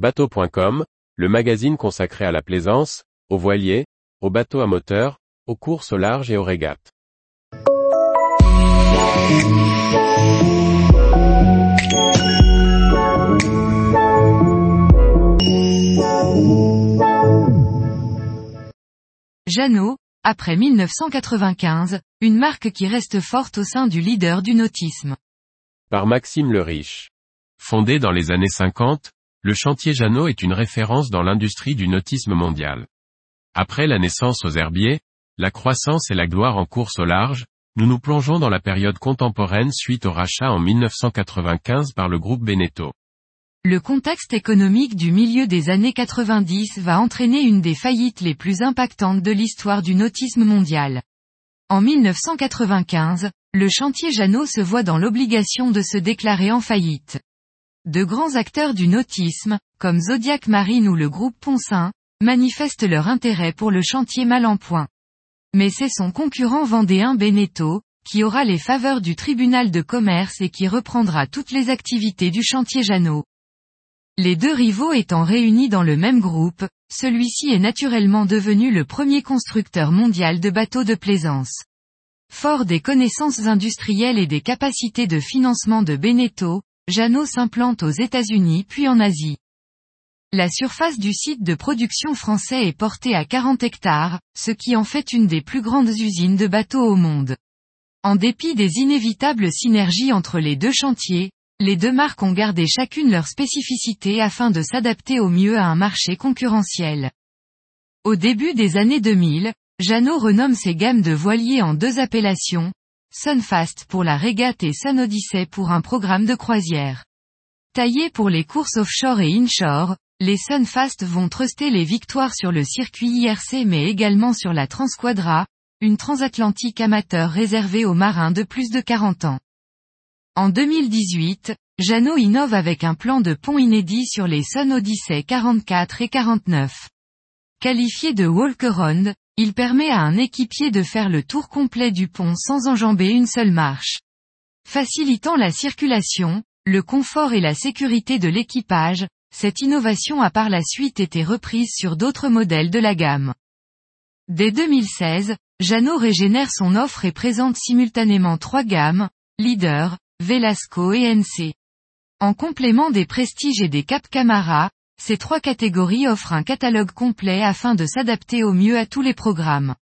Bateau.com, le magazine consacré à la plaisance, aux voiliers, aux bateaux à moteur, aux courses au large et aux régates. Jeannot, après 1995, une marque qui reste forte au sein du leader du nautisme. Par Maxime le Riche. Fondé dans les années 50, le chantier Jeannot est une référence dans l'industrie du nautisme mondial. Après la naissance aux herbiers, la croissance et la gloire en course au large, nous nous plongeons dans la période contemporaine suite au rachat en 1995 par le groupe Beneteau. Le contexte économique du milieu des années 90 va entraîner une des faillites les plus impactantes de l'histoire du nautisme mondial. En 1995, le chantier Jeannot se voit dans l'obligation de se déclarer en faillite. De grands acteurs du nautisme, comme Zodiac Marine ou le groupe Poncin, manifestent leur intérêt pour le chantier mal. Mais c'est son concurrent vendéen Beneteau, qui aura les faveurs du tribunal de commerce et qui reprendra toutes les activités du chantier Jeannot. Les deux rivaux étant réunis dans le même groupe, celui-ci est naturellement devenu le premier constructeur mondial de bateaux de plaisance. Fort des connaissances industrielles et des capacités de financement de Beneteau, Jeannot s'implante aux États-Unis puis en Asie. La surface du site de production français est portée à 40 hectares, ce qui en fait une des plus grandes usines de bateaux au monde. En dépit des inévitables synergies entre les deux chantiers, les deux marques ont gardé chacune leur spécificité afin de s'adapter au mieux à un marché concurrentiel. Au début des années 2000, Jeannot renomme ses gammes de voiliers en deux appellations, Sunfast pour la régate et Sun Odyssey pour un programme de croisière. Taillés pour les courses offshore et inshore, les Sunfast vont truster les victoires sur le circuit IRC mais également sur la Transquadra, une transatlantique amateur réservée aux marins de plus de 40 ans. En 2018, Jeannot innove avec un plan de pont inédit sur les Sun Odyssey 44 et 49. Qualifié de walk-around, il permet à un équipier de faire le tour complet du pont sans enjamber une seule marche. Facilitant la circulation, le confort et la sécurité de l'équipage, cette innovation a par la suite été reprise sur d'autres modèles de la gamme. Dès 2016, Jeannot régénère son offre et présente simultanément trois gammes, Leader, Velasco et NC. En complément des Prestige et des Cap Camara, ces trois catégories offrent un catalogue complet afin de s'adapter au mieux à tous les programmes.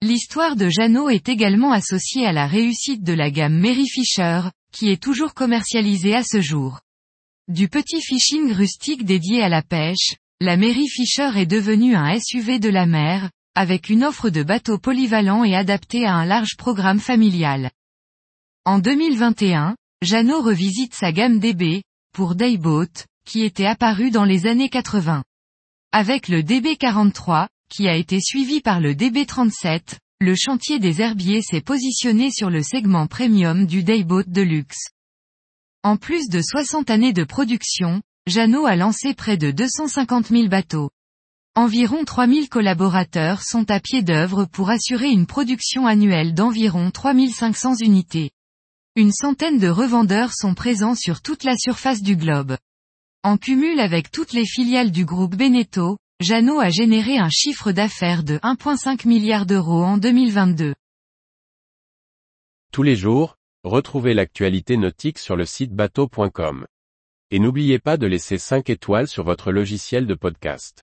L'histoire de Jeannot est également associée à la réussite de la gamme Mary Fisher, qui est toujours commercialisée à ce jour. Du petit fishing rustique dédié à la pêche, la Mary Fisher est devenue un SUV de la mer, avec une offre de bateaux polyvalents et adapté à un large programme familial. En 2021, Jeannot revisite sa gamme DB, pour Dayboat, qui était apparue dans les années 80. Avec le DB43, qui a été suivi par le DB37, le chantier des herbiers s'est positionné sur le segment premium du Dayboat de luxe. En plus de 60 années de production, Jeannot a lancé près de 250 000 bateaux. Environ 3000 collaborateurs sont à pied d'œuvre pour assurer une production annuelle d'environ 3500 unités. Une centaine de revendeurs sont présents sur toute la surface du globe. En cumul avec toutes les filiales du groupe Beneteau, Jeannot a généré un chiffre d'affaires de 1,5 milliard d'euros en 2022. Tous les jours, retrouvez l'actualité nautique sur le site bateau.com. Et n'oubliez pas de laisser 5 étoiles sur votre logiciel de podcast.